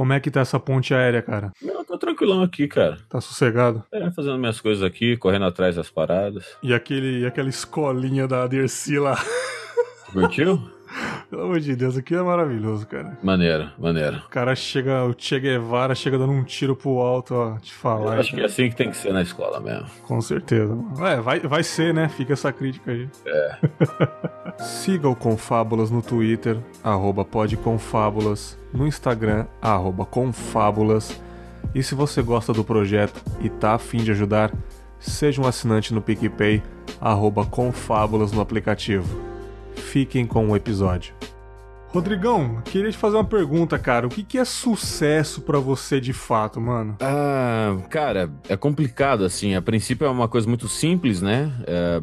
Como é que tá essa ponte aérea, cara? Não, tô tranquilão aqui, cara. Tá sossegado? É, fazendo minhas coisas aqui, correndo atrás das paradas. E aquele, e aquela escolinha da Dercy lá? Curtiu? Pelo amor de Deus, aqui é maravilhoso, cara. Maneiro, maneiro. O cara chega, o Che Guevara chega dando um tiro pro alto, ó, te falar. Eu acho que é assim que tem que ser na escola mesmo. Com certeza. É, vai, vai ser, né? Fica essa crítica aí. É. Siga o Confábulas no Twitter, arroba podconfábulas, no Instagram, arroba confábulas. E se você gosta do projeto e tá afim de ajudar, seja um assinante no PicPay, arroba confábulas no aplicativo. Fiquem com o episódio. Rodrigão, queria te fazer uma pergunta, cara. O que, que é sucesso pra você de fato, mano? Ah, cara, é complicado, assim. A princípio é uma coisa muito simples, né? É,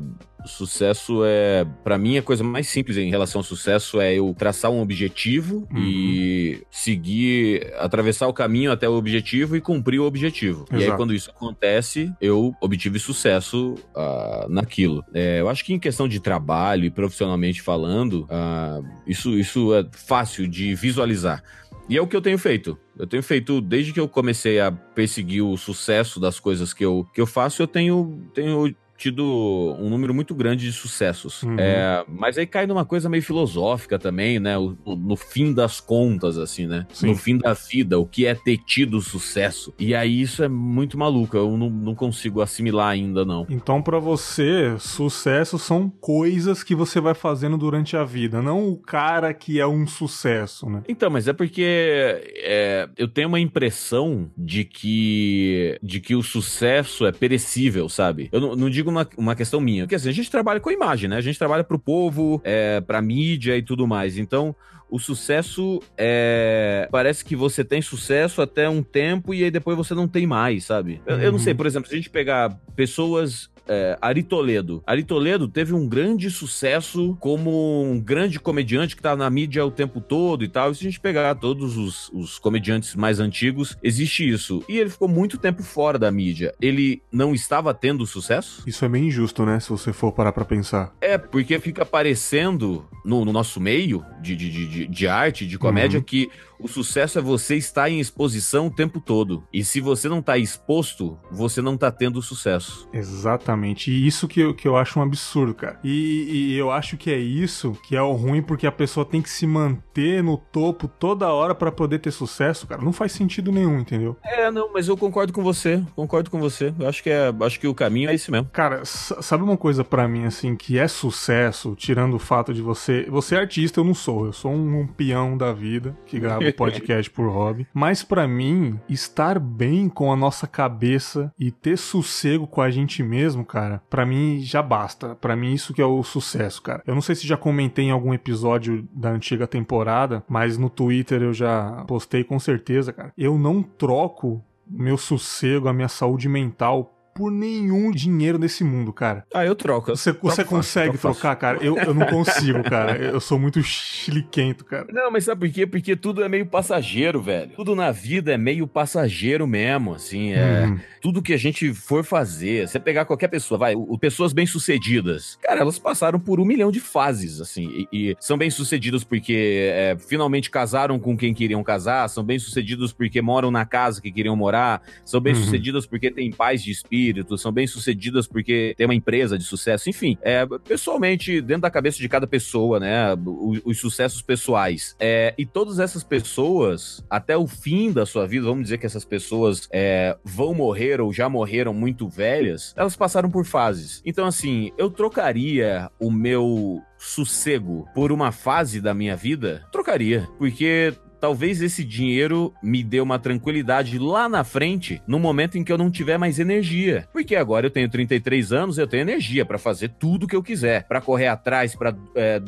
sucesso é, para mim, a coisa mais simples em relação ao sucesso é eu traçar um objetivo Uhum. e seguir, atravessar o caminho até o objetivo e cumprir o objetivo. E aí, Exato. quando isso acontece, eu obtive sucesso ah, naquilo. É, eu acho que em questão de trabalho e profissionalmente falando, ah, isso, isso é fácil de visualizar. E é o que eu tenho feito. Eu tenho feito, desde que eu comecei a perseguir o sucesso das coisas que eu, que eu faço, eu tenho, tenho tido um número muito grande de sucessos. Uhum. É, mas aí cai numa coisa meio filosófica também, né? O- o- no fim das contas, assim, né? Sim. No fim da vida, o que é ter tido sucesso. E aí isso é muito maluco. Eu não, não consigo assimilar ainda, não. Então, pra você, sucesso são coisas que você vai fazendo durante a vida, não o cara que é um sucesso, né? Então, mas é porque é, eu tenho uma impressão de que de que o sucesso é perecível, sabe? Eu não, não digo uma, uma questão minha, porque assim, a gente trabalha com a imagem, né? A gente trabalha pro povo, é, pra mídia e tudo mais. Então, o sucesso é. Parece que você tem sucesso até um tempo e aí depois você não tem mais, sabe? Eu, eu não Uhum. sei, por exemplo, se a gente pegar pessoas. É, Ari Toledo. Ari Toledo teve um grande sucesso como um grande comediante que tá na mídia o tempo todo e tal. E se a gente pegar todos os, os comediantes mais antigos, existe isso. E ele ficou muito tempo fora da mídia. Ele não estava tendo sucesso? Isso é meio injusto, né? Se você for parar pra pensar. É, porque fica parecendo no, no nosso meio de, de, de, de arte, de comédia, Uhum. que o sucesso é você estar em exposição o tempo todo. E se você não tá exposto, você não tá tendo sucesso. Exatamente. E isso que eu, que eu acho um absurdo, cara. E, e eu acho que é isso que é o ruim, porque a pessoa tem que se manter no topo toda hora pra poder ter sucesso, cara. Não faz sentido nenhum, entendeu? É, não, mas eu concordo com você. Concordo com você. Eu acho que, é, acho que o caminho é esse mesmo. Cara, sabe uma coisa pra mim, assim, que é sucesso, tirando o fato de você. Você é artista, eu não sou. Eu sou um, um peão da vida que grava podcast por hobby. Mas pra mim, estar bem com a nossa cabeça e ter sossego com a gente mesmo, cara, pra mim já basta. Pra mim, isso que é o sucesso, cara. Eu não sei se já comentei em algum episódio da antiga temporada, mas no Twitter eu já postei com certeza, cara. Eu não troco meu sossego, a minha saúde mental por nenhum dinheiro nesse mundo, cara. Ah, eu troco. Você, Troco você fácil, consegue fácil. trocar, cara? Eu, eu não consigo, cara. Eu sou muito chiliquento, cara. Não, mas sabe por quê? Porque tudo é meio passageiro, velho. Tudo na vida é meio passageiro mesmo, assim. É, Uhum. tudo que a gente for fazer, você pegar qualquer pessoa, vai, o, pessoas bem-sucedidas, cara, elas passaram por um milhão de fases, assim, e, e são bem-sucedidas porque é, finalmente casaram com quem queriam casar, são bem-sucedidos porque moram na casa que queriam morar, são bem-sucedidas porque têm paz de espírito, são bem-sucedidas porque tem uma empresa de sucesso, enfim, é, pessoalmente, dentro da cabeça de cada pessoa, né, o- os, sucessos pessoais. É, e todas essas pessoas, até o fim da sua vida, vamos dizer que essas pessoas é, vão morrer ou já morreram muito velhas, elas passaram por fases. Então, assim, eu trocaria o meu sossego por uma fase da minha vida? Trocaria. Porque talvez esse dinheiro me dê uma tranquilidade lá na frente, no momento em que eu não tiver mais energia. Porque agora eu tenho 33 anos, eu tenho energia pra fazer tudo que eu quiser, Pra correr atrás, pra é,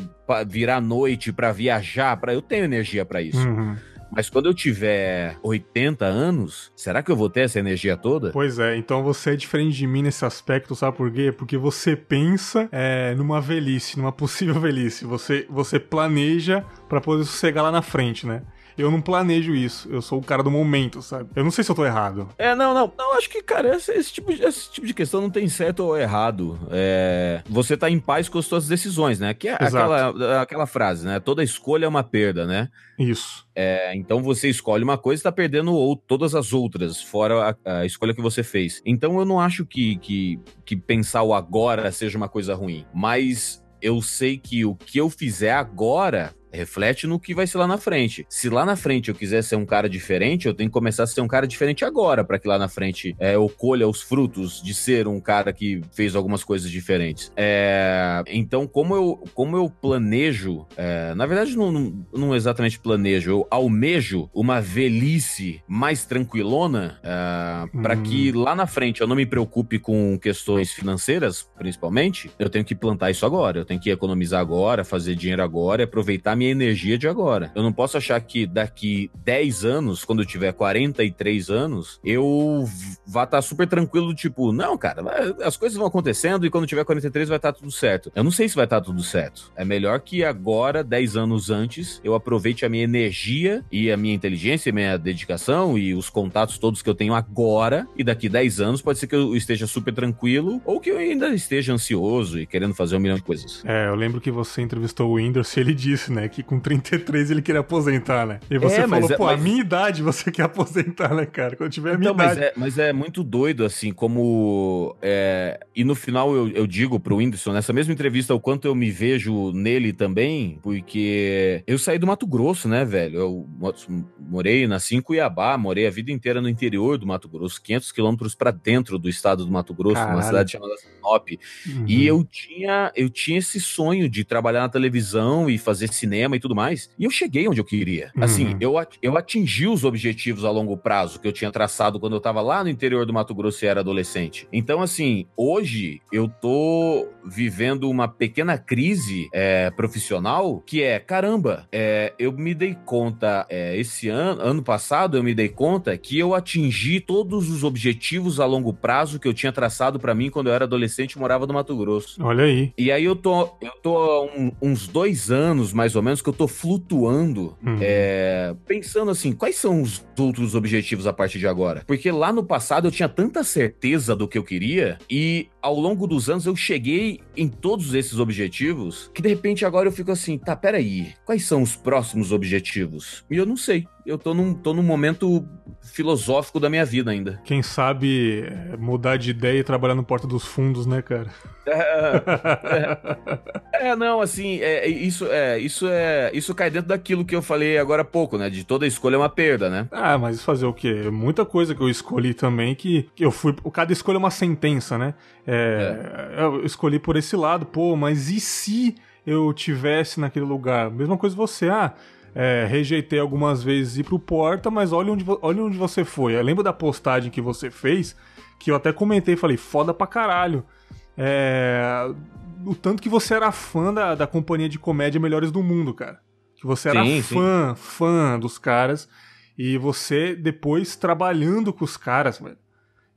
virar noite, pra viajar, para eu tenho energia pra isso. Uhum. Mas quando eu tiver 80 anos, será que eu vou ter essa energia toda? Pois é, então você é diferente de mim nesse aspecto, sabe por quê? Porque você pensa é, numa velhice, numa possível velhice. Você, você planeja pra poder sossegar lá na frente, né? Eu não planejo isso. Eu sou o cara do momento, sabe? Eu não sei se eu tô errado. É, não, não. Não, acho que, cara, esse, esse tipo, de, esse tipo de questão não tem certo ou errado. É, você tá em paz com as suas decisões, né? Que é aquela, aquela frase, né? Toda escolha é uma perda, né? Isso. É, então você escolhe uma coisa e tá perdendo ou, todas as outras, fora a, a, escolha que você fez. Então eu não acho que, que, que pensar o agora seja uma coisa ruim. Mas eu sei que o que eu fizer agora reflete no que vai ser lá na frente. Se lá na frente eu quiser ser um cara diferente, eu tenho que começar a ser um cara diferente agora, para que lá na frente é, eu colha os frutos de ser um cara que fez algumas coisas diferentes. É, então, como eu, como eu planejo, é, na verdade, não, não, não, exatamente planejo, eu almejo uma velhice mais tranquilona hum. para que lá na frente eu não me preocupe com questões financeiras, principalmente, eu tenho que plantar isso agora, eu tenho que economizar agora, fazer dinheiro agora, aproveitar minha energia de agora. Eu não posso achar que daqui 10 anos, quando eu tiver 43 anos, eu vá estar tá super tranquilo, tipo, não, cara, as coisas vão acontecendo e quando tiver 43 vai estar tá tudo certo. Eu não sei se vai estar tá tudo certo. É melhor que agora, 10 anos antes, eu aproveite a minha energia e a minha inteligência, a minha dedicação e os contatos todos que eu tenho agora e daqui 10 anos pode ser que eu esteja super tranquilo ou que eu ainda esteja ansioso e querendo fazer um milhão de coisas. É, eu lembro que você entrevistou o Whindersson e ele disse, né, que com 33 ele queria aposentar, né? E você é, falou, é, pô, mas... a minha idade você quer aposentar, né, cara? Quando tiver a minha então, idade. Mas é, mas é muito doido, assim, como. É... E no final eu, eu digo pro Whindersson, nessa mesma entrevista, o quanto eu me vejo nele também, porque eu saí do Mato Grosso, né, velho? Eu morei, nasci em Cuiabá, morei a vida inteira no interior do Mato Grosso, 500 quilômetros para dentro do estado do Mato Grosso, Caralho. uma cidade chamada Sinop. Uhum. E eu tinha, eu tinha esse sonho de trabalhar na televisão e fazer cinema cinema e tudo mais. E eu cheguei onde eu queria. Assim, uhum. eu, eu atingi os objetivos a longo prazo que eu tinha traçado quando eu tava lá no interior do Mato Grosso e era adolescente. Então, assim, hoje eu tô vivendo uma pequena crise é, profissional que é, caramba, é, eu me dei conta é, esse ano, ano passado, eu me dei conta que eu atingi todos os objetivos a longo prazo que eu tinha traçado para mim quando eu era adolescente e morava no Mato Grosso. Olha aí. E aí eu tô, eu tô um, uns dois anos, mais ou menos, que eu tô flutuando, uhum. é, pensando assim, quais são os outros objetivos a partir de agora? Porque lá no passado eu tinha tanta certeza do que eu queria e ao longo dos anos eu cheguei em todos esses objetivos que de repente agora eu fico assim, tá, peraí, quais são os próximos objetivos? E eu não sei. Eu tô num, tô num momento filosófico da minha vida ainda. Quem sabe é, mudar de ideia e trabalhar no Porta dos Fundos, né, cara? É, é, é não, assim, é, isso, é, isso é, isso cai dentro daquilo que eu falei agora há pouco, né? De toda escolha é uma perda, né? Ah, mas fazer o quê? Muita coisa que eu escolhi também que, que eu fui. Cada escolha é uma sentença, né? É, é. Eu escolhi por esse lado, pô, mas e se eu tivesse naquele lugar? Mesma coisa você, ah. É, rejeitei algumas vezes ir pro Porta, mas olha onde, olha onde você foi. Eu lembro da postagem que você fez, que eu até comentei e falei, foda pra caralho. É, o tanto que você era fã da, da companhia de comédia Melhores do Mundo, cara. Que você era sim, fã, sim. fã dos caras. E você depois trabalhando com os caras.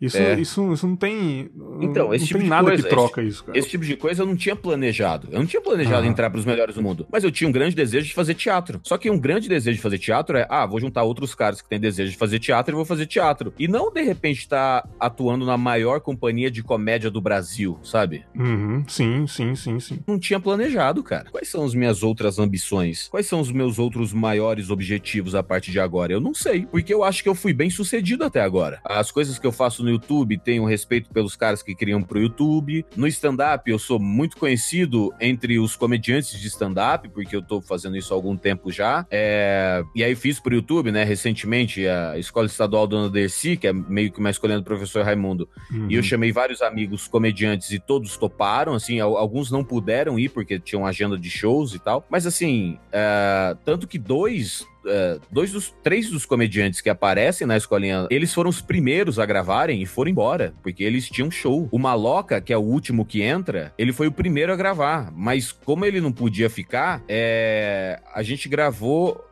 Isso, é. isso, isso não tem. Então, não, esse não tipo tem nada coisa, que troca esse, isso, cara. Esse tipo de coisa eu não tinha planejado. Eu não tinha planejado ah. entrar para os melhores do mundo. Mas eu tinha um grande desejo de fazer teatro. Só que um grande desejo de fazer teatro é, ah, vou juntar outros caras que têm desejo de fazer teatro e vou fazer teatro. E não, de repente, estar tá atuando na maior companhia de comédia do Brasil, sabe? Uhum. Sim, sim, sim, sim. Não tinha planejado, cara. Quais são as minhas outras ambições? Quais são os meus outros maiores objetivos a partir de agora? Eu não sei. Porque eu acho que eu fui bem sucedido até agora. As coisas que eu faço no YouTube um respeito pelos caras que criam pro YouTube. No stand-up, eu sou muito conhecido entre os comediantes de stand-up, porque eu tô fazendo isso há algum tempo já. É... E aí fiz pro YouTube, né, recentemente, a Escola Estadual Dona Dercy, que é meio que uma escolha do professor Raimundo. Uhum. E eu chamei vários amigos comediantes e todos toparam, assim, alguns não puderam ir porque tinham agenda de shows e tal. Mas assim, é... tanto que dois é, dois dos três dos comediantes que aparecem na escolinha, eles foram os primeiros a gravarem e foram embora, porque eles tinham show. O Maloca, que é o último que entra, ele foi o primeiro a gravar, mas como ele não podia ficar, é, a gente gravou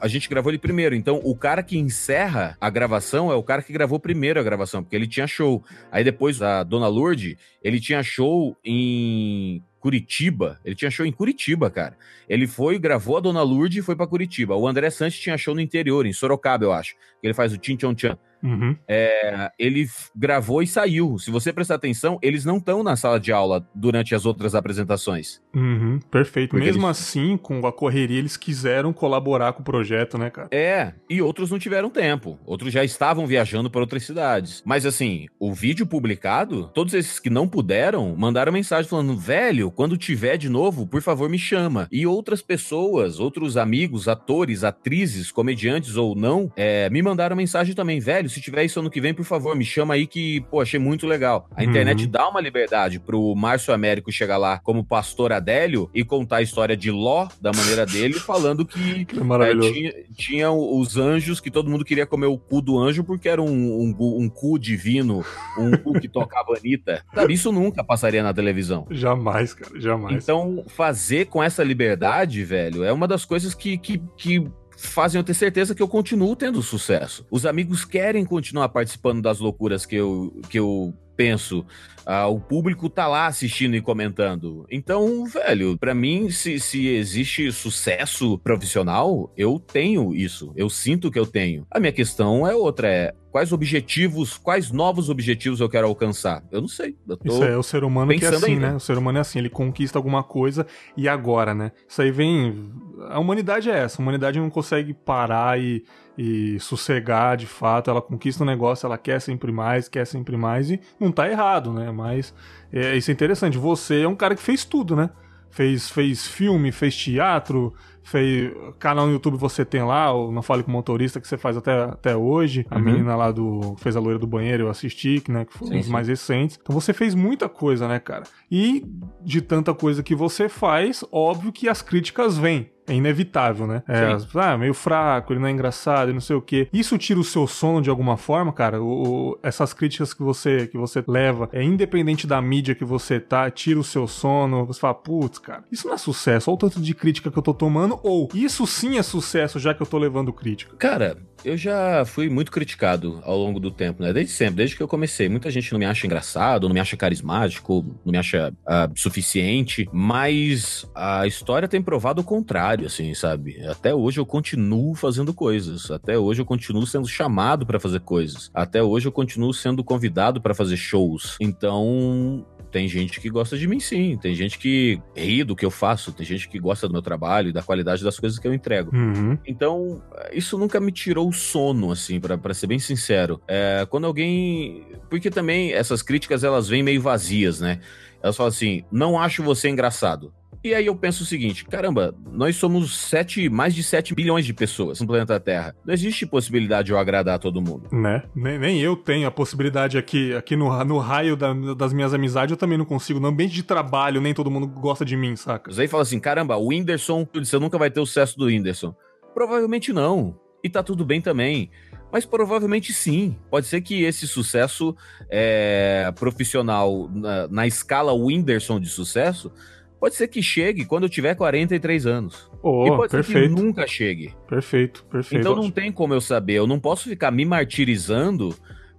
a gente gravou ele primeiro. Então, o cara que encerra a gravação é o cara que gravou primeiro a gravação, porque ele tinha show. Aí depois, a Dona Lourdes, ele tinha show em Curitiba. Ele tinha show em Curitiba, cara. Ele foi, gravou a Dona Lourdes e foi para Curitiba. O André Santos tinha show no interior, em Sorocaba, eu acho. Ele faz o Chin Chon Chan. Uhum. É, ele gravou e saiu. Se você prestar atenção, eles não estão na sala de aula durante as outras apresentações. Uhum, perfeito. Porque Mesmo eles- assim, com a correria, eles quiseram colaborar com o projeto, né, cara? É, e outros não tiveram tempo. Outros já estavam viajando para outras cidades. Mas assim, o vídeo publicado, todos esses que não puderam, mandaram mensagem falando: velho, quando tiver de novo, por favor, me chama. E outras pessoas, outros amigos, atores, atrizes, comediantes ou não, é, me mandaram mensagem também: velho, se tiver isso ano que vem, por favor, me chama aí que, pô, achei muito legal. A Uhum. internet dá uma liberdade pro Márcio Américo chegar lá como pastor Adélio e contar a história de Ló da maneira dele, falando que Que maravilhoso. é, tinha, tinha os anjos que todo mundo queria comer o cu do anjo porque era um, um, um cu divino, um cu que tocava Anitta. Sabe, isso nunca passaria na televisão. Jamais, cara, jamais. Então, fazer com essa liberdade, velho, é uma das coisas que, que, que fazem eu ter certeza que eu continuo tendo sucesso. Os amigos querem continuar participando das loucuras que eu, que eu penso. Ah, o público tá lá assistindo e comentando. Então, velho, pra mim, se, se existe sucesso profissional, eu tenho isso. Eu sinto que eu tenho. A minha questão é outra, é quais objetivos, quais novos objetivos eu quero alcançar? Eu não sei. Eu. Isso é o ser humano que é assim, ainda. né? O ser humano é assim, ele conquista alguma coisa e agora, né? Isso aí vem. A humanidade é essa. A humanidade não consegue parar e, e sossegar de fato. Ela conquista um negócio, ela quer sempre mais, quer sempre mais e não tá errado, né? Mas é, isso é interessante. Você é um cara que fez tudo, né? Fez, fez filme, fez teatro, fez. Canal no YouTube você tem lá, o Não Fale com o Motorista, que você faz até, até hoje. A Uhum. menina lá do. fez a loira do banheiro, eu assisti, que, né? Que foi um dos mais recentes. Então você fez muita coisa, né, cara? E de tanta coisa que você faz, óbvio que as críticas vêm. É inevitável, né? É, ah, meio fraco, ele não é engraçado, não sei o quê. Isso tira o seu sono de alguma forma, cara? O, o- essas críticas que você, que você leva, é independente da mídia que você tá, tira o seu sono, você fala, putz, cara, isso não é sucesso, olha o tanto de crítica que eu tô tomando, ou isso sim é sucesso, já que eu tô levando crítica. Cara, eu já fui muito criticado ao longo do tempo, né? Desde sempre, desde que eu comecei. Muita gente não me acha engraçado, não me acha carismático, não me acha ah, suficiente, mas a história tem provado o contrário, assim, sabe? Até hoje eu continuo fazendo coisas. Até hoje eu continuo sendo chamado pra fazer coisas. Até hoje eu continuo sendo convidado pra fazer shows. Então, tem gente que gosta de mim, sim. Tem gente que ri do que eu faço. Tem gente que gosta do meu trabalho e da qualidade das coisas que eu entrego. Uhum. Então, isso nunca me tirou o sono, assim, pra pra ser bem sincero. É, quando alguém. Porque também essas críticas elas vêm meio vazias, né? Elas falam assim: não acho você engraçado. E aí eu penso o seguinte: caramba, nós somos sete, mais de 7 bilhões de pessoas no planeta Terra. Não existe possibilidade de eu agradar todo mundo. Né? Nem, nem eu tenho a possibilidade aqui, aqui no, no raio da- das minhas amizades, eu também não consigo. No ambiente de trabalho, nem todo mundo gosta de mim, saca? Você aí fala assim: caramba, o Whindersson, você nunca vai ter o sucesso do Whindersson. Provavelmente não. E tá tudo bem também. Mas provavelmente sim. Pode ser que esse sucesso é, profissional na, na escala Whindersson de sucesso, pode ser que chegue quando eu tiver 43 anos. e Oh, pode ser perfeito, que nunca chegue. perfeito, perfeito. Então não tem como eu saber. Eu não posso ficar me martirizando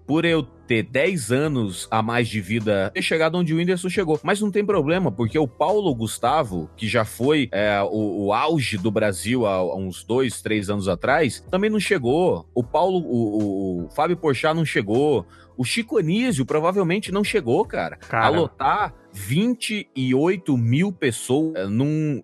por eu ter 10 anos a mais de vida ter chegado onde o Whindersson chegou. Mas não tem problema, porque o Paulo Gustavo, que já foi é, o, o auge do Brasil há, há uns dois, três anos atrás, também não chegou. O Paulo, o, o- o Fábio Porchat não chegou. O Chico Anísio provavelmente não chegou, cara. Cara. A lotar 28 mil pessoas é, num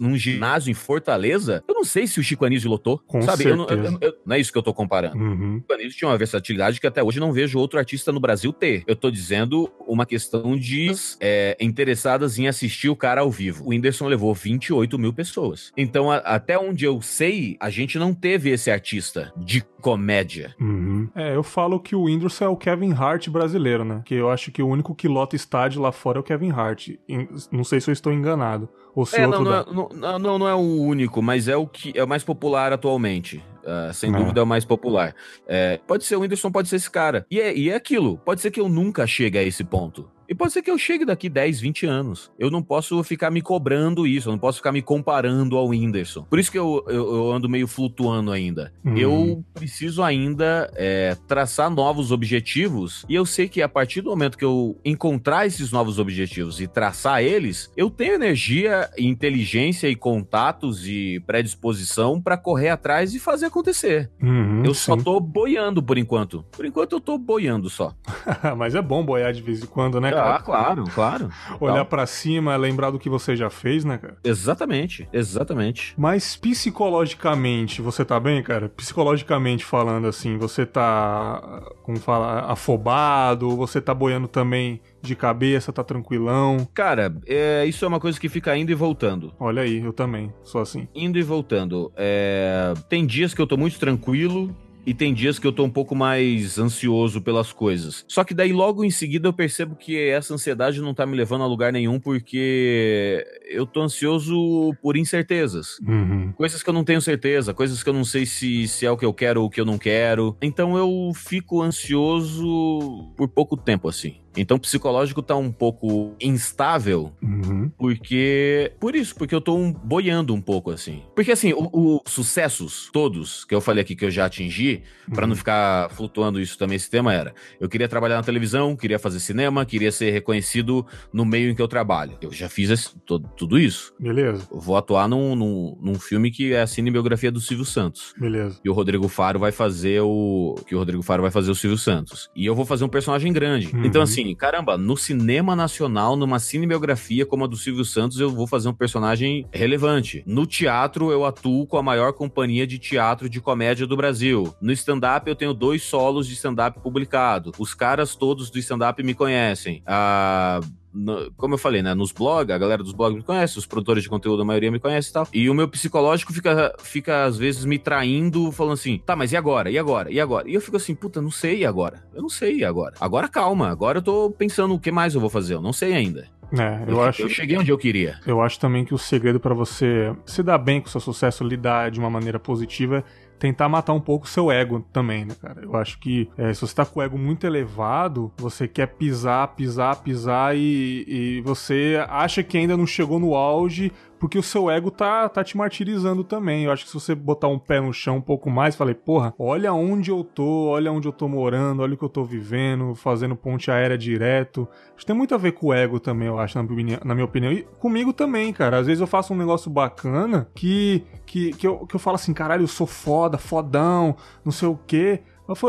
num ginásio em Fortaleza, eu não sei se o Chico Anísio lotou. Com sabe? Eu não, eu- eu- não é isso que eu tô comparando. Uhum. O Chico Anísio tinha uma versatilidade que até hoje não vejo outro artista no Brasil ter. Eu tô dizendo uma questão de é, interessadas em assistir o cara ao vivo. O Whindersson levou 28 mil pessoas. Então, a- até onde eu sei, a gente não teve esse artista de comédia. Uhum. É, eu falo que o Whindersson é o Kevin Hart brasileiro, né? Que eu acho que o único que lota estádio lá fora é o Kevin Hart. Em- Não sei se eu estou enganado. Ou se É, outro não, não, dá. é, não, não, não é o único, mas é o que é o mais popular atualmente. Ah, sem É. dúvida é o mais popular. É, pode ser o Whindersson, pode ser esse cara. E é, e é aquilo. Pode ser que eu nunca chegue a esse ponto. E pode ser que eu chegue daqui 10, 20 anos. Eu não posso ficar me cobrando isso, eu não posso ficar me comparando ao Whindersson. Por isso que eu, eu, eu ando meio flutuando ainda. Uhum. Eu preciso ainda é, traçar novos objetivos e eu sei que a partir do momento que eu encontrar esses novos objetivos e traçar eles, eu tenho energia, inteligência e contatos e predisposição para correr atrás e fazer acontecer. Uhum, eu sim. só tô boiando por enquanto. Por enquanto eu tô boiando só. Mas é bom boiar de vez em quando, né? Ah, claro, claro. Olhar para cima, lembrar do que você já fez, né, cara? Exatamente, exatamente. Mas psicologicamente, você tá bem, cara? Psicologicamente falando assim, você tá, como fala, afobado, você tá boiando também de cabeça, tá tranquilão? Cara, é, isso é uma coisa que fica indo e voltando. Olha aí, eu também, sou assim. Indo e voltando. É, tem dias que eu tô muito tranquilo, e tem dias que eu tô um pouco mais ansioso pelas coisas. Só que daí logo em seguida eu percebo que essa ansiedade não tá me levando a lugar nenhum porque eu tô ansioso por incertezas. Uhum. Coisas que eu não tenho certeza, coisas que eu não sei se, se é o que eu quero ou o que eu não quero. Então eu fico ansioso por pouco tempo assim. Então o psicológico tá um pouco instável, uhum. porque. Por isso, porque eu tô um, boiando um pouco, assim. Porque, assim, os sucessos todos que eu falei aqui que eu já atingi, uhum. para não ficar flutuando isso também, esse tema era: eu queria trabalhar na televisão, queria fazer cinema, queria ser reconhecido no meio em que eu trabalho. Eu já fiz esse, todo, tudo isso. Beleza. Eu vou atuar num, num, num, filme que é a cinebiografia do Silvio Santos. Beleza. E o Rodrigo Faro vai fazer o. Que o Rodrigo Faro vai fazer o Silvio Santos. E eu vou fazer um personagem grande. Uhum. Então, assim, caramba, no cinema nacional, numa cinebiografia como a do Silvio Santos, eu vou fazer um personagem relevante. No teatro, eu atuo com a maior companhia de teatro de comédia do Brasil. No stand-up, eu tenho dois solos de stand-up publicado. Os caras todos do stand-up me conhecem. Ah no, como eu falei, né, nos blogs, a galera dos blogs me conhece, os produtores de conteúdo, a maioria me conhece e tal. E o meu psicológico fica, fica às vezes me traindo, falando assim, tá, mas e agora? E agora? E agora? E eu fico assim, puta, não sei agora. Eu não sei agora. Agora calma, agora eu tô pensando o que mais eu vou fazer, eu não sei ainda. É, eu, eu, acho. Eu cheguei onde eu queria. Eu acho também que o segredo para você se dar bem com o seu sucesso, lidar de uma maneira positiva, tentar matar um pouco o seu ego também, né, cara? Eu acho que é, se você tá com o ego muito elevado, você quer pisar, pisar, pisar e, e você acha que ainda não chegou no auge porque o seu ego tá, tá te martirizando também. Eu acho que se você botar um pé no chão um pouco mais, falei, porra, olha onde eu tô, olha onde eu tô morando, olha o que eu tô vivendo, fazendo ponte aérea direto. Isso tem muito a ver com o ego também, eu acho, na minha, na minha opinião. E comigo também, cara. Às vezes eu faço um negócio bacana que, que, que, eu, que eu falo assim, caralho, eu sou foda, fodão, não sei o quê.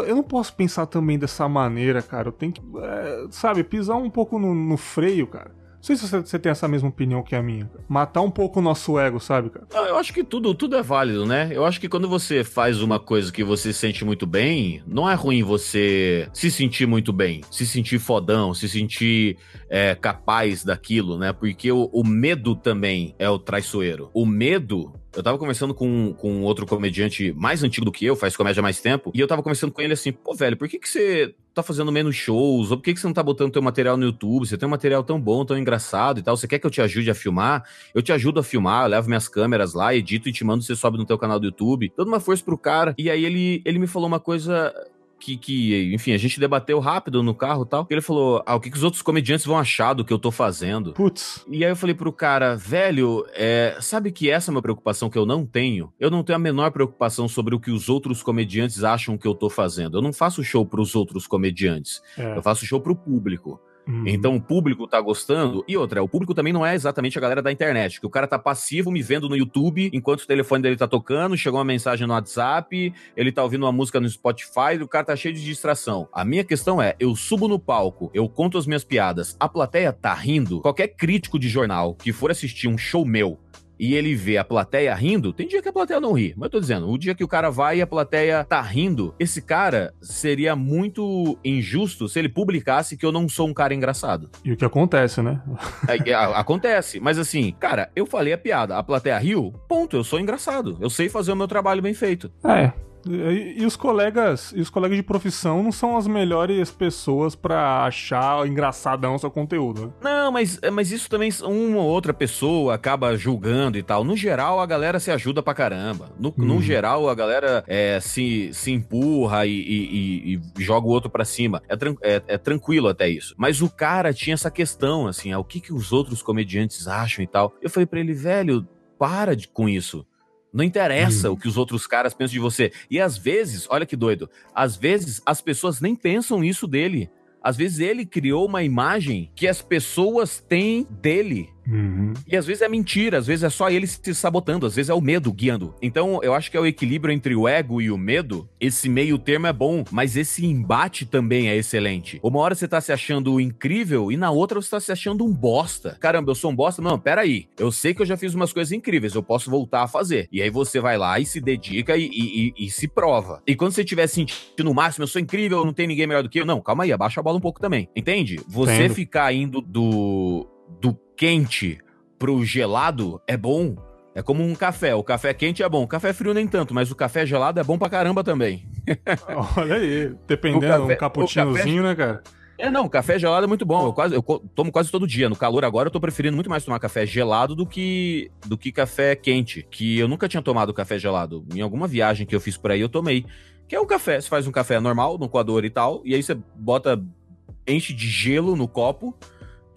Eu não posso pensar também dessa maneira, cara. Eu tenho que, é, sabe, pisar um pouco no, no freio, cara. Não sei se você tem essa mesma opinião que a minha. Matar um pouco o nosso ego, sabe, cara? eu acho que tudo, tudo é válido, né? Eu acho que quando você faz uma coisa que você se sente muito bem, não é ruim você se sentir muito bem, se sentir fodão, se sentir é, capaz daquilo, né? Porque o, o medo também é o traiçoeiro. O medo eu tava conversando com, com outro comediante mais antigo do que eu, faz comédia há mais tempo, e eu tava conversando com ele assim, pô, velho, por que que você tá fazendo menos shows? Ou por que que você não tá botando teu material no YouTube? Você tem um material tão bom, tão engraçado e tal, você quer que eu te ajude a filmar? Eu te ajudo a filmar, eu levo minhas câmeras lá, edito e te mando, você sobe no teu canal do YouTube. Dando uma força pro cara. E aí ele, ele me falou uma coisa que, que, enfim, a gente debateu rápido no carro e tal. Ele falou: Ah, o que, que os outros comediantes vão achar do que eu tô fazendo? Putz. E aí eu falei pro cara, velho, é, sabe que essa é uma preocupação que eu não tenho? Eu não tenho a menor preocupação sobre o que os outros comediantes acham que eu tô fazendo. Eu não faço show pros outros comediantes. É. Eu faço show pro público. Uhum. Então o público tá gostando. E outra, o público também não é exatamente a galera da internet, que o cara tá passivo me vendo no YouTube enquanto o telefone dele tá tocando, chegou uma mensagem no WhatsApp, ele tá ouvindo uma música no Spotify, o cara tá cheio de distração. A minha questão é, eu subo no palco, eu conto as minhas piadas, a plateia tá rindo, qualquer crítico de jornal que for assistir um show meu e ele vê a plateia rindo, tem dia que a plateia não ri, mas eu tô dizendo, o dia que o cara vai e a plateia tá rindo, esse cara seria muito injusto se ele publicasse que eu não sou um cara engraçado. E o que acontece, né? É, é, acontece, mas assim, cara, eu falei a piada, a plateia riu, ponto, eu sou engraçado, eu sei fazer o meu trabalho bem feito. É, E, e, os colegas, e os colegas de profissão não são as melhores pessoas para achar engraçadão o seu conteúdo. Né? Não, mas, mas isso também uma ou outra pessoa acaba julgando e tal. No geral, a galera se ajuda pra caramba. No, hum. no uhum. geral, a galera é, se, se empurra e, e, e, joga o outro para cima. É, é, é, tranquilo até isso. Mas o cara tinha essa questão, assim, ah, o que, que os outros comediantes acham e tal. Eu falei para ele, velho, para de, com isso. Não interessa hum. o que os outros caras pensam de você. E às vezes, olha que doido, às vezes as pessoas nem pensam isso dele. Às vezes ele criou uma imagem que as pessoas têm dele. Uhum. E às vezes é mentira, às vezes é só ele se sabotando, às vezes é o medo guiando. Então eu acho que é o equilíbrio entre o ego e o medo. Esse meio termo é bom, mas esse embate também é excelente. Uma hora você tá se achando incrível e na outra você tá se achando um bosta. Caramba, eu sou um bosta? Não, peraí. Eu sei que eu já fiz umas coisas incríveis, eu posso voltar a fazer. E aí você vai lá e se dedica e, e, e, e se prova. E quando você estiver sentindo no máximo, eu sou incrível, não tem ninguém melhor do que eu. Não, calma aí, abaixa a bola um pouco também. Entende? Você Entendo. ficar indo do, do quente pro gelado é bom. É como um café. O café quente é bom. O café frio nem tanto, mas o café gelado é bom pra caramba também. Olha aí. Dependendo, café, um cappuccinozinho, café... né, cara? É, não, café gelado é muito bom. Eu, quase, eu tomo quase todo dia. No calor agora eu tô preferindo muito mais tomar café gelado do que, do que café quente. Que eu nunca tinha tomado café gelado. Em alguma viagem que eu fiz por aí eu tomei. Que é um café. Você faz um café normal, no coador e tal. E aí você bota, enche de gelo no copo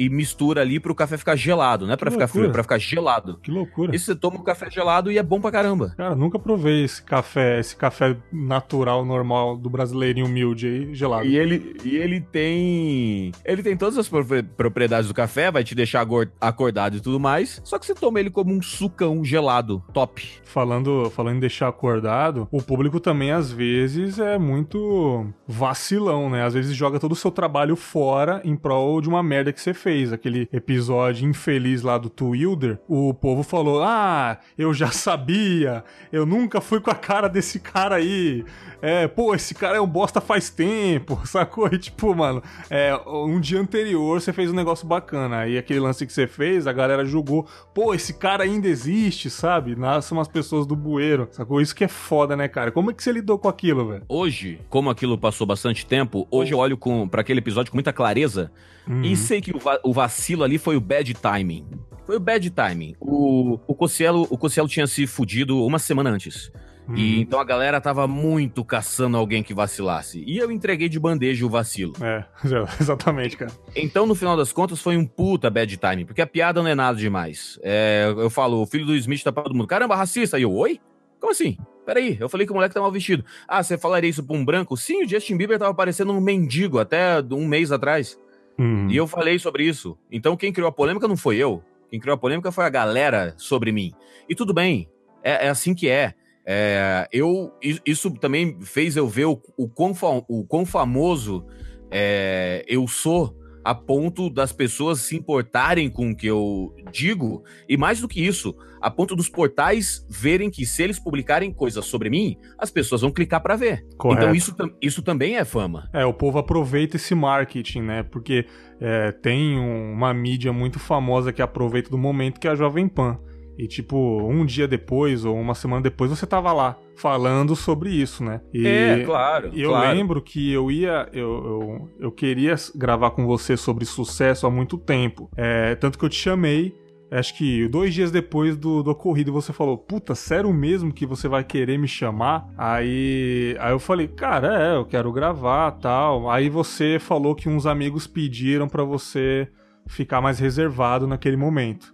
e mistura ali pro café ficar gelado, não é pra ficar frio, é pra ficar gelado. Que loucura. E você toma o um café gelado e é bom pra caramba. Cara, nunca provei esse café, esse café natural, normal, do brasileirinho humilde aí, gelado. E ele, e ele tem. Ele tem todas as propriedades do café, vai te deixar acordado e tudo mais. Só que você toma ele como um sucão gelado, top. Falando, falando em deixar acordado, o público também às vezes é muito vacilão, né? Às vezes joga todo o seu trabalho fora em prol de uma merda que você fez fez, aquele episódio infeliz lá do Twilder, o povo falou: Ah, eu já sabia, eu nunca fui com a cara desse cara aí. É, pô, esse cara é um bosta faz tempo, sacou? E tipo, mano, é, um dia anterior você fez um negócio bacana. Aí aquele lance que você fez, a galera julgou, pô, esse cara ainda existe, sabe? Nascem umas pessoas do bueiro, sacou? Isso que é foda, né, cara? Como é que você lidou com aquilo, velho? Hoje, como aquilo passou bastante tempo, hoje eu olho para aquele episódio com muita clareza Uhum. E sei que o, va o, vacilo ali foi o bad timing. Foi o bad timing. O, o, Cossielo, o Cossielo tinha se fudido uma semana antes. Uhum. E então a galera tava muito caçando alguém que vacilasse. E eu entreguei de bandeja o vacilo. É, exatamente, cara. Então, no final das contas, foi um puta bad timing, porque a piada não é nada demais. É, eu falo, o filho do Smith tá pra todo mundo. Caramba, racista. E eu, oi? Como assim? Peraí, eu falei que o moleque tá mal vestido. Ah, você falaria isso pra um branco? Sim, o Justin Bieber tava parecendo um mendigo até um mês atrás. Uhum. E eu falei sobre isso. Então quem criou a polêmica não foi eu. Quem criou a polêmica foi a galera sobre mim. E tudo bem, é, é assim que é. é. eu Isso também fez eu ver o, o, quão, o quão famoso é, eu sou a ponto das pessoas se importarem com o que eu digo, e mais do que isso, a ponto dos portais verem que se eles publicarem coisas sobre mim, as pessoas vão clicar para ver. Correto. Então isso, isso também é fama. É, o povo aproveita esse marketing, né? Porque é, tem uma mídia muito famosa que aproveita do momento que é a Jovem Pan. E, tipo, um dia depois ou uma semana depois você tava lá falando sobre isso, né? E é, claro. Eu claro. lembro que eu ia. Eu, eu, eu, queria gravar com você sobre sucesso há muito tempo. É, tanto que eu te chamei. Acho que dois dias depois do, do ocorrido você falou, puta, sério mesmo que você vai querer me chamar? Aí, aí eu falei, cara, é, eu quero gravar tal. Aí você falou que uns amigos pediram para você ficar mais reservado naquele momento.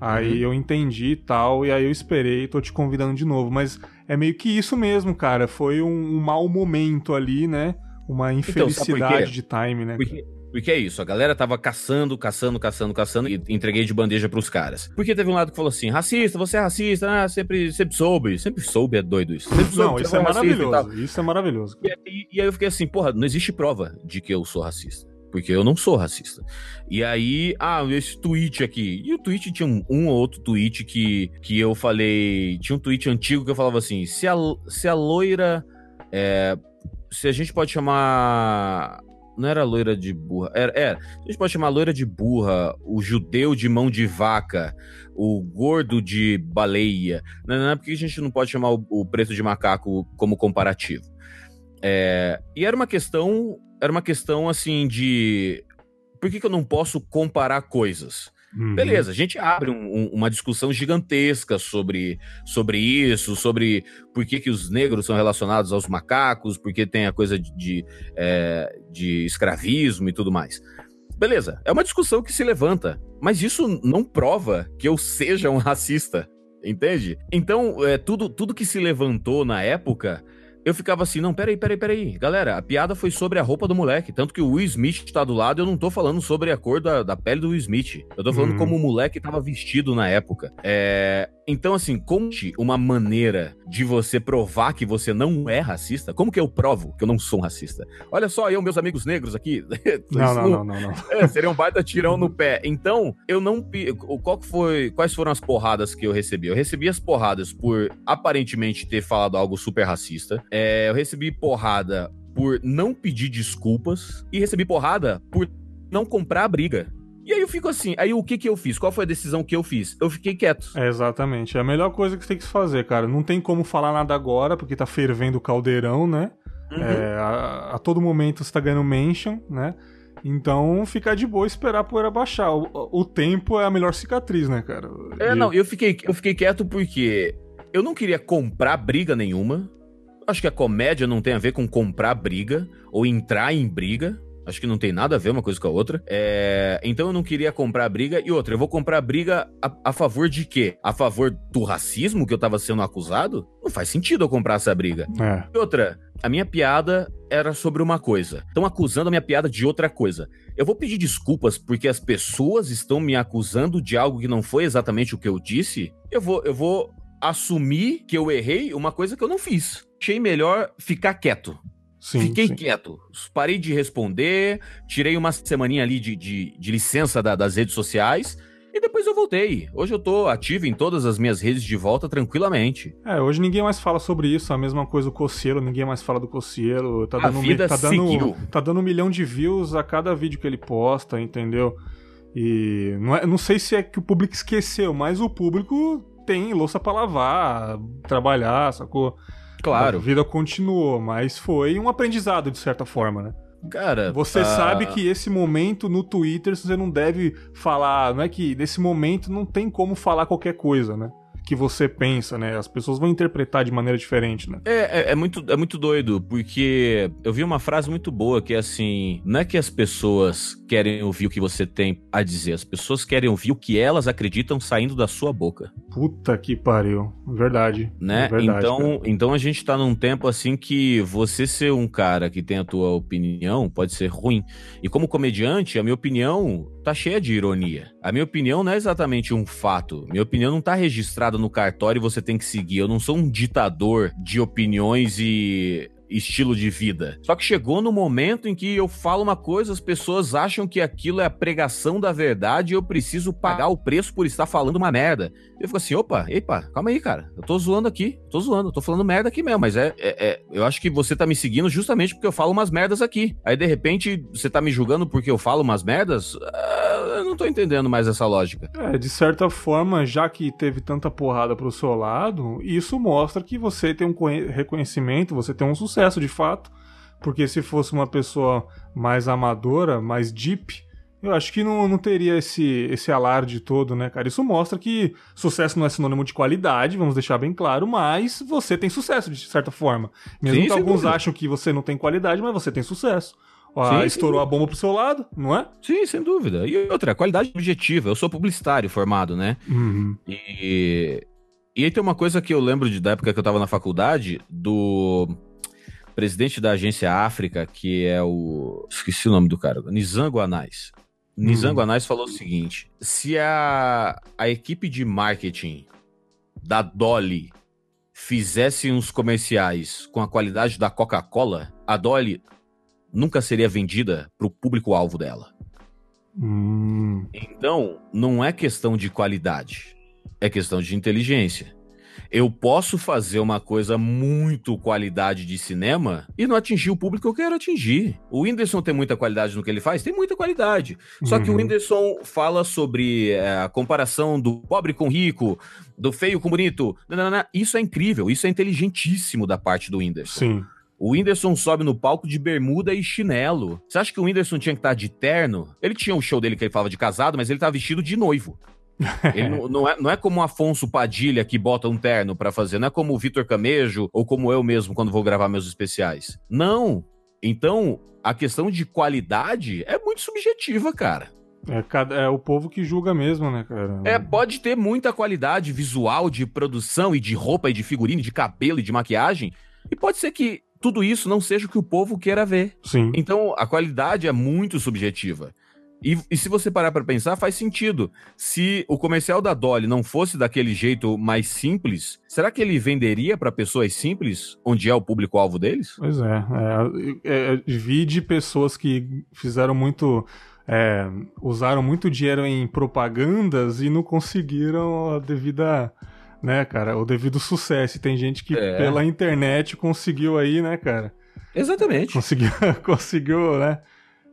Aí uhum. eu entendi e tal, e aí eu esperei, tô te convidando de novo. Mas é meio que isso mesmo, cara. Foi um, um mau momento ali, né? Uma então, infelicidade então, de time, né? Porque, porque é isso, a galera tava caçando, caçando, caçando, caçando e entreguei de bandeja pros caras. Porque teve um lado que falou assim: racista, você é racista, ah, sempre, sempre soube, sempre soube, é doido isso. Sempre soube não, isso é maravilhoso, isso é maravilhoso. E, e, e aí eu fiquei assim, porra, não existe prova de que eu sou racista porque eu não sou racista. E aí, ah, esse tweet aqui. E o tweet tinha um, um, ou outro tweet que, que eu falei. Tinha um tweet antigo que eu falava assim: se a, se a loira. É, se a gente pode chamar Não era loira de burra. Era, era. A gente pode chamar loira de burra, o judeu de mão de vaca, o gordo de baleia. Não, não é porque a gente não pode chamar o, o preto de macaco como comparativo. É, e era uma questão. Era uma questão assim de. Por que, que eu não posso comparar coisas? Uhum. Beleza, a gente abre um, um, uma discussão gigantesca sobre, sobre isso, sobre por que, que os negros são relacionados aos macacos, porque tem a coisa de, de, é, de escravismo e tudo mais. Beleza, é uma discussão que se levanta, mas isso não prova que eu seja um racista, entende? Então, é, tudo, tudo que se levantou na época eu ficava assim, não, peraí, peraí, peraí. Galera, a piada foi sobre a roupa do moleque. Tanto que o Will Smith tá do lado, eu não tô falando sobre a cor da, da pele do Will Smith. Eu tô falando uhum. como o moleque tava vestido na época. É... Então, assim, conte uma maneira de você provar que você não é racista. Como que eu provo que eu não sou um racista? Olha só, eu, meus amigos negros aqui. não, não, não, não, não. É, seria um baita tirão no pé. Então, eu não. Qual foi. Quais foram as porradas que eu recebi? Eu recebi as porradas por aparentemente ter falado algo super racista. É, eu recebi porrada por não pedir desculpas e recebi porrada por não comprar a briga. E aí eu fico assim, aí o que que eu fiz? Qual foi a decisão que eu fiz? Eu fiquei quieto. É, exatamente. É a melhor coisa que você tem que fazer, cara. Não tem como falar nada agora, porque tá fervendo o caldeirão, né? Uhum. É, a, a, todo momento você tá ganhando mention, né? Então, ficar de boa e esperar a poeira baixar. O, o, tempo é a melhor cicatriz, né, cara? É, e... não, eu fiquei, eu fiquei quieto porque eu não queria comprar briga nenhuma. Acho que a comédia não tem a ver com comprar briga ou entrar em briga. Acho que não tem nada a ver uma coisa com a outra. É... Então eu não queria comprar briga. E outra, eu vou comprar briga a, a, favor de quê? A favor do racismo que eu tava sendo acusado? Não faz sentido eu comprar essa briga. É. E outra, a minha piada era sobre uma coisa. Estão acusando a minha piada de outra coisa. Eu vou pedir desculpas porque as pessoas estão me acusando de algo que não foi exatamente o que eu disse? Eu vou, eu vou assumir que eu errei uma coisa que eu não fiz. Achei melhor ficar quieto. Sim, Fiquei sim. quieto. Parei de responder, tirei uma semaninha ali de, de, de licença da, das redes sociais e depois eu voltei. Hoje eu tô ativo em todas as minhas redes de volta tranquilamente. É, hoje ninguém mais fala sobre isso. A mesma coisa o Cossielo, ninguém mais fala do Cossielo. Tá dando, a vida tá dando, tá dando um milhão de views a cada vídeo que ele posta, entendeu? E não, é, não sei se é que o público esqueceu, mas o público tem louça para lavar, trabalhar, sacou? Claro. A vida continuou, mas foi um aprendizado de certa forma, né? Cara, você uh... sabe que esse momento no Twitter você não deve falar, não é que nesse momento não tem como falar qualquer coisa, né? Que você pensa, né? As pessoas vão interpretar de maneira diferente, né? É, é, é, muito, é muito doido, porque eu vi uma frase muito boa que é assim: não é que as pessoas querem ouvir o que você tem a dizer, as pessoas querem ouvir o que elas acreditam saindo da sua boca. Puta que pariu. Verdade. Né? É verdade, então, então a gente tá num tempo assim que você ser um cara que tem a tua opinião pode ser ruim. E como comediante, a minha opinião tá cheia de ironia. A minha opinião não é exatamente um fato. Minha opinião não tá registrada no cartório e você tem que seguir. Eu não sou um ditador de opiniões e estilo de vida. Só que chegou no momento em que eu falo uma coisa, as pessoas acham que aquilo é a pregação da verdade e eu preciso pagar o preço por estar falando uma merda. Eu fico assim, opa, epa, calma aí, cara. Eu tô zoando aqui, tô zoando, tô falando merda aqui mesmo, mas é, é, é, eu acho que você tá me seguindo justamente porque eu falo umas merdas aqui. Aí de repente você tá me julgando porque eu falo umas merdas? Ah, eu não tô entendendo mais essa lógica. É, de certa forma, já que teve tanta porrada pro seu lado, isso mostra que você tem um reconhecimento, você tem um sucesso de fato. Porque se fosse uma pessoa mais amadora, mais deep, eu acho que não, não teria esse, esse alarde todo, né, cara? Isso mostra que sucesso não é sinônimo de qualidade, vamos deixar bem claro, mas você tem sucesso de certa forma. Mesmo Sim, que alguns dúvida. acham que você não tem qualidade, mas você tem sucesso. Ah, Sim, estourou a bomba pro seu lado, não é? Sim, sem dúvida. E outra, qualidade objetiva. Eu sou publicitário formado, né? Uhum. E, e aí tem uma coisa que eu lembro de, da época que eu tava na faculdade, do presidente da agência África, que é o. Esqueci o nome do cara, Nizango Anais. Nizam Guanais falou o seguinte: se a, a equipe de marketing da Dolly fizesse uns comerciais com a qualidade da Coca-Cola, a Dolly nunca seria vendida para o público-alvo dela. Hum. Então, não é questão de qualidade, é questão de inteligência. Eu posso fazer uma coisa muito qualidade de cinema e não atingir o público que eu quero atingir. O Whindersson tem muita qualidade no que ele faz? Tem muita qualidade. Só uhum. que o uhum. Whindersson fala sobre é, a comparação do pobre com rico, do feio com bonito. Isso é incrível, isso é inteligentíssimo da parte do Whindersson. Sim. O Whindersson sobe no palco de bermuda e chinelo. Você acha que o Whindersson tinha que estar de terno? Ele tinha o um show dele que ele falava de casado, mas ele tava vestido de noivo. Ele não, não, é, não é como o Afonso Padilha que bota um terno para fazer, não é como o Vitor Camejo ou como eu mesmo quando vou gravar meus especiais. Não. Então, a questão de qualidade é muito subjetiva, cara. É, cada, é o povo que julga mesmo, né, cara? É, pode ter muita qualidade visual de produção e de roupa e de figurino, de cabelo e de maquiagem. E pode ser que tudo isso não seja o que o povo queira ver. Sim. Então, a qualidade é muito subjetiva. E, e, se você parar para pensar, faz sentido. Se o comercial da Dolly não fosse daquele jeito mais simples, será que ele venderia para pessoas simples, onde é o público-alvo deles? Pois é, é, é. Vi de pessoas que fizeram muito. É, usaram muito dinheiro em propagandas e não conseguiram a devida né, cara, o devido sucesso. Tem gente que é. pela internet conseguiu aí, né, cara? Exatamente. Conseguiu, conseguiu, né?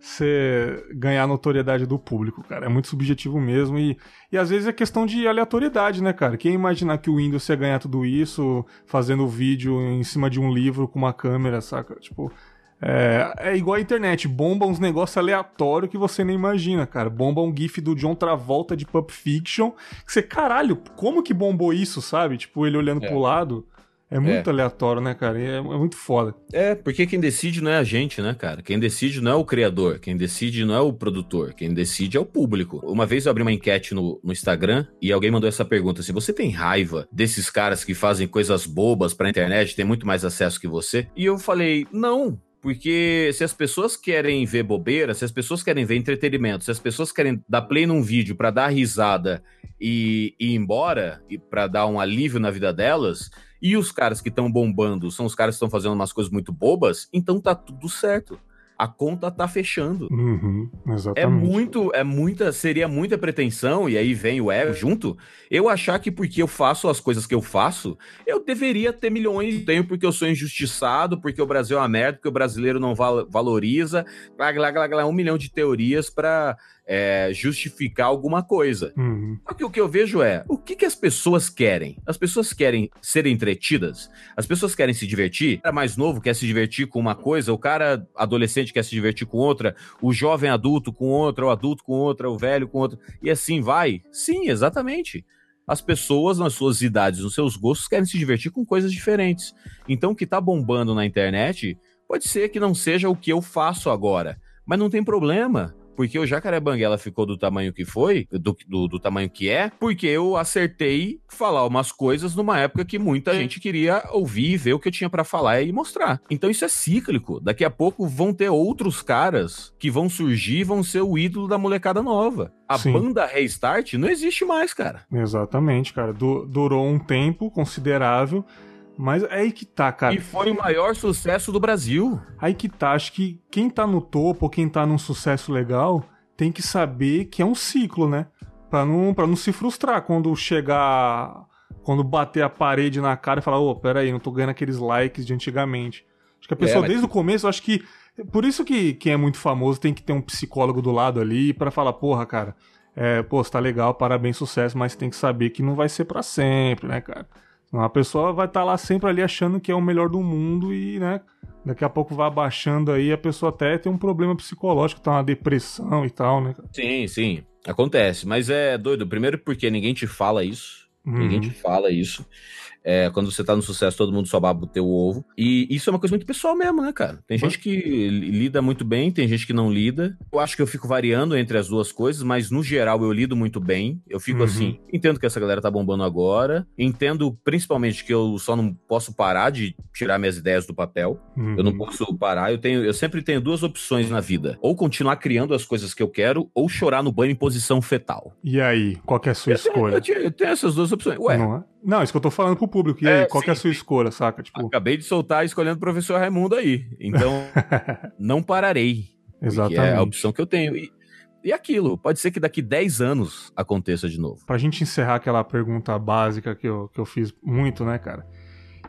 Ser, ganhar notoriedade do público, cara. É muito subjetivo mesmo. E, e às vezes é questão de aleatoriedade, né, cara? Quem imaginar que o Windows ia ganhar tudo isso fazendo vídeo em cima de um livro com uma câmera, saca? Tipo, é, é, igual a internet, bomba uns negócios aleatórios que você nem imagina, cara. Bomba um gif do John Travolta de Pulp Fiction, que você, caralho, como que bombou isso, sabe? Tipo, ele olhando é. pro lado. É muito é. aleatório, né, cara? É, é, muito foda. É, porque quem decide não é a gente, né, cara? Quem decide não é o criador, quem decide não é o produtor, quem decide é o público. Uma vez eu abri uma enquete no, no Instagram e alguém mandou essa pergunta assim: você tem raiva desses caras que fazem coisas bobas pra internet, tem muito mais acesso que você? E eu falei, não, porque se as pessoas querem ver bobeira, se as pessoas querem ver entretenimento, se as pessoas querem dar play num vídeo para dar risada e, e ir embora, e para dar um alívio na vida delas, e os caras que estão bombando são os caras que estão fazendo umas coisas muito bobas, então tá tudo certo a conta tá fechando. Uhum, é muito, é muita, seria muita pretensão, e aí vem o ego junto, eu achar que porque eu faço as coisas que eu faço, eu deveria ter milhões, tenho porque eu sou injustiçado, porque o Brasil é uma merda, porque o brasileiro não val valoriza, glá, glá, glá, glá, um milhão de teorias para é, justificar alguma coisa. Uhum. Só que o que eu vejo é, o que, que as pessoas querem? As pessoas querem ser entretidas? As pessoas querem se divertir? O cara mais novo quer se divertir com uma coisa, o cara adolescente quer se divertir com outra, o jovem adulto com outra, o adulto com outra, o velho com outra, e assim vai? Sim, exatamente as pessoas nas suas idades, nos seus gostos, querem se divertir com coisas diferentes. Então, o que tá bombando na internet pode ser que não seja o que eu faço agora, mas não tem problema porque o Jacaré Banguela ficou do tamanho que foi, do, do, do, tamanho que é, porque eu acertei falar umas coisas numa época que muita gente queria ouvir e ver o que eu tinha para falar e mostrar. Então isso é cíclico. Daqui a pouco vão ter outros caras que vão surgir e vão ser o ídolo da molecada nova. A Sim. banda Restart não existe mais, cara. Exatamente, cara. Du durou um tempo considerável mas é aí que tá, cara. E foi o maior sucesso do Brasil. Aí que tá, acho que quem tá no topo, quem tá num sucesso legal, tem que saber que é um ciclo, né? Pra não, pra não se frustrar quando chegar. Quando bater a parede na cara e falar, ô, oh, peraí, não tô ganhando aqueles likes de antigamente. Acho que a pessoa, é, mas... desde o começo, acho que. Por isso que quem é muito famoso tem que ter um psicólogo do lado ali para falar, porra, cara, é, pô, tá legal, parabéns, sucesso, mas tem que saber que não vai ser para sempre, né, cara? A pessoa vai estar tá lá sempre ali achando que é o melhor do mundo e, né, daqui a pouco vai abaixando aí, a pessoa até tem um problema psicológico, tá uma depressão e tal, né? Sim, sim, acontece, mas é doido, primeiro porque ninguém te fala isso, uhum. ninguém te fala isso. É, quando você tá no sucesso, todo mundo só baba o teu ovo. E isso é uma coisa muito pessoal mesmo, né, cara? Tem gente que lida muito bem, tem gente que não lida. Eu acho que eu fico variando entre as duas coisas, mas no geral eu lido muito bem. Eu fico uhum. assim, entendo que essa galera tá bombando agora. Entendo principalmente que eu só não posso parar de tirar minhas ideias do papel. Uhum. Eu não uhum. posso parar. Eu tenho, eu sempre tenho duas opções na vida: ou continuar criando as coisas que eu quero, ou chorar no banho em posição fetal. E aí, qual é a sua eu escolha? Tenho, eu, eu, tenho essas duas opções. Ué, não, é? não, isso que eu tô falando pro público. E aí, é, qual sim, é a sua escolha, saca? Tipo... Acabei de soltar escolhendo o professor Raimundo aí. Então, não pararei. Exatamente. É a opção que eu tenho. E E aquilo, pode ser que daqui 10 anos aconteça de novo. Pra gente encerrar aquela pergunta básica que eu, que eu fiz muito, né, cara?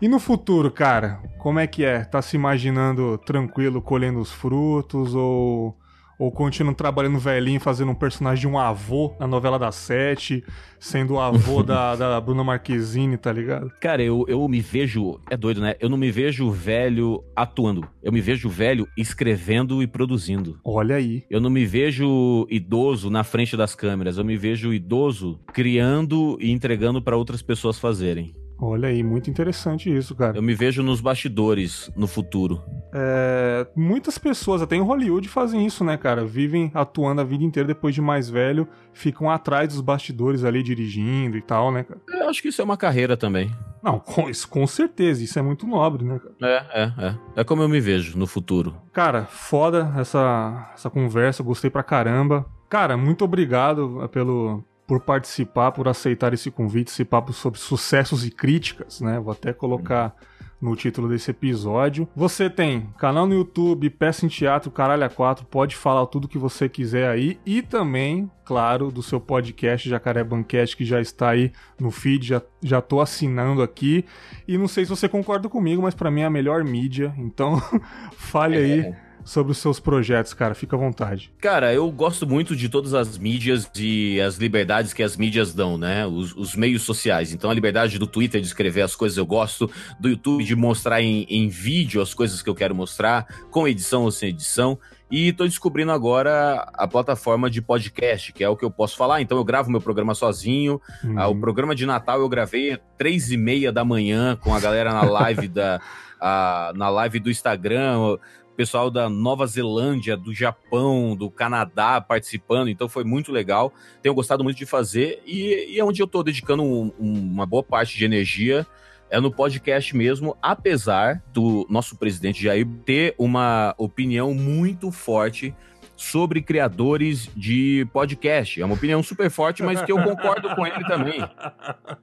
E no futuro, cara, como é que é? Tá se imaginando tranquilo colhendo os frutos ou ou continua trabalhando velhinho, fazendo um personagem de um avô na novela da Sete, sendo o avô da, da Bruna Marquezine, tá ligado? Cara, eu, eu me vejo. É doido, né? Eu não me vejo velho atuando. Eu me vejo velho escrevendo e produzindo. Olha aí. Eu não me vejo idoso na frente das câmeras. Eu me vejo idoso criando e entregando para outras pessoas fazerem. Olha aí, muito interessante isso, cara. Eu me vejo nos bastidores no futuro. É, muitas pessoas, até em Hollywood, fazem isso, né, cara? Vivem atuando a vida inteira depois de mais velho, ficam atrás dos bastidores ali dirigindo e tal, né, cara? Eu acho que isso é uma carreira também. Não, com, isso, com certeza, isso é muito nobre, né, cara? É, é, é. É como eu me vejo no futuro. Cara, foda essa, essa conversa, gostei pra caramba. Cara, muito obrigado pelo, por participar, por aceitar esse convite, esse papo sobre sucessos e críticas, né? Vou até colocar no título desse episódio. Você tem canal no YouTube, Peça em Teatro, Caralho a 4, pode falar tudo que você quiser aí e também, claro, do seu podcast Jacaré Banquete que já está aí no feed, já, já tô assinando aqui. E não sei se você concorda comigo, mas para mim é a melhor mídia, então fale aí é sobre os seus projetos, cara. Fica à vontade. Cara, eu gosto muito de todas as mídias e as liberdades que as mídias dão, né? Os, os, meios sociais. Então, a liberdade do Twitter de escrever as coisas eu gosto, do YouTube de mostrar em, em vídeo as coisas que eu quero mostrar, com edição ou sem edição. E tô descobrindo agora a plataforma de podcast, que é o que eu posso falar. Então eu gravo meu programa sozinho. Uhum. Ah, o programa de Natal eu gravei três e meia da manhã com a galera na live da. a, na live do Instagram pessoal da Nova Zelândia, do Japão, do Canadá participando, então foi muito legal. Tenho gostado muito de fazer e, e é onde eu estou dedicando um, um, uma boa parte de energia é no podcast mesmo, apesar do nosso presidente Jair ter uma opinião muito forte sobre criadores de podcast. É uma opinião super forte, mas que eu concordo com ele também.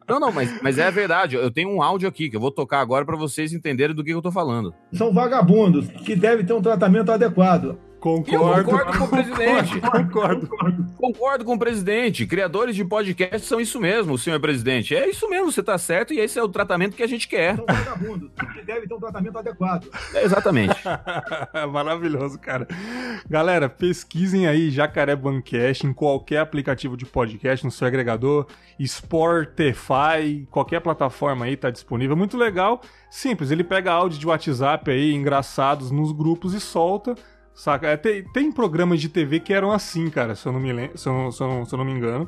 Não, não, mas, mas é verdade. Eu tenho um áudio aqui que eu vou tocar agora para vocês entenderem do que eu tô falando. São vagabundos que devem ter um tratamento adequado. Concordo, concordo com o presidente. Concordo, concordo. Concordo com o presidente. Criadores de podcast são isso mesmo, senhor presidente. É isso mesmo, você está certo e esse é o tratamento que a gente quer. São vagabundos, que deve ter um tratamento adequado. É, exatamente. Maravilhoso, cara. Galera, pesquisem aí Jacaré Bancast em qualquer aplicativo de podcast, no seu agregador, Spotify, qualquer plataforma aí tá disponível. Muito legal. Simples, ele pega áudio de WhatsApp aí, engraçados nos grupos e solta Saca? É, tem, tem programas de TV que eram assim, cara, se eu não me, lembro, se eu, se eu se eu não me engano.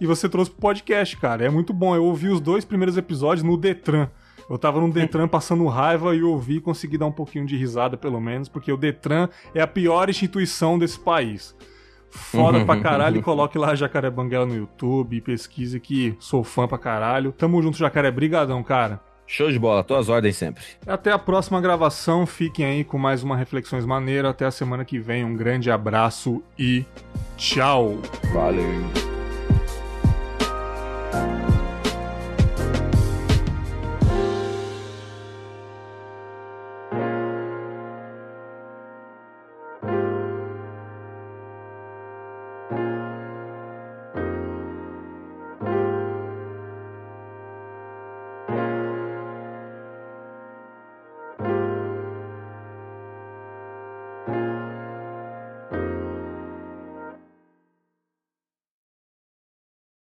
E você trouxe pro podcast, cara. É muito bom. Eu ouvi os dois primeiros episódios no Detran. Eu tava no Detran passando raiva e ouvi e consegui dar um pouquinho de risada, pelo menos, porque o Detran é a pior instituição desse país. Foda pra caralho e coloque lá Jacaré Banguela no YouTube, pesquise que sou fã pra caralho. Tamo junto, Jacaré. Brigadão, cara. Show de bola, tuas ordens sempre. Até a próxima gravação, fiquem aí com mais uma Reflexões Maneira. Até a semana que vem, um grande abraço e tchau. Valeu.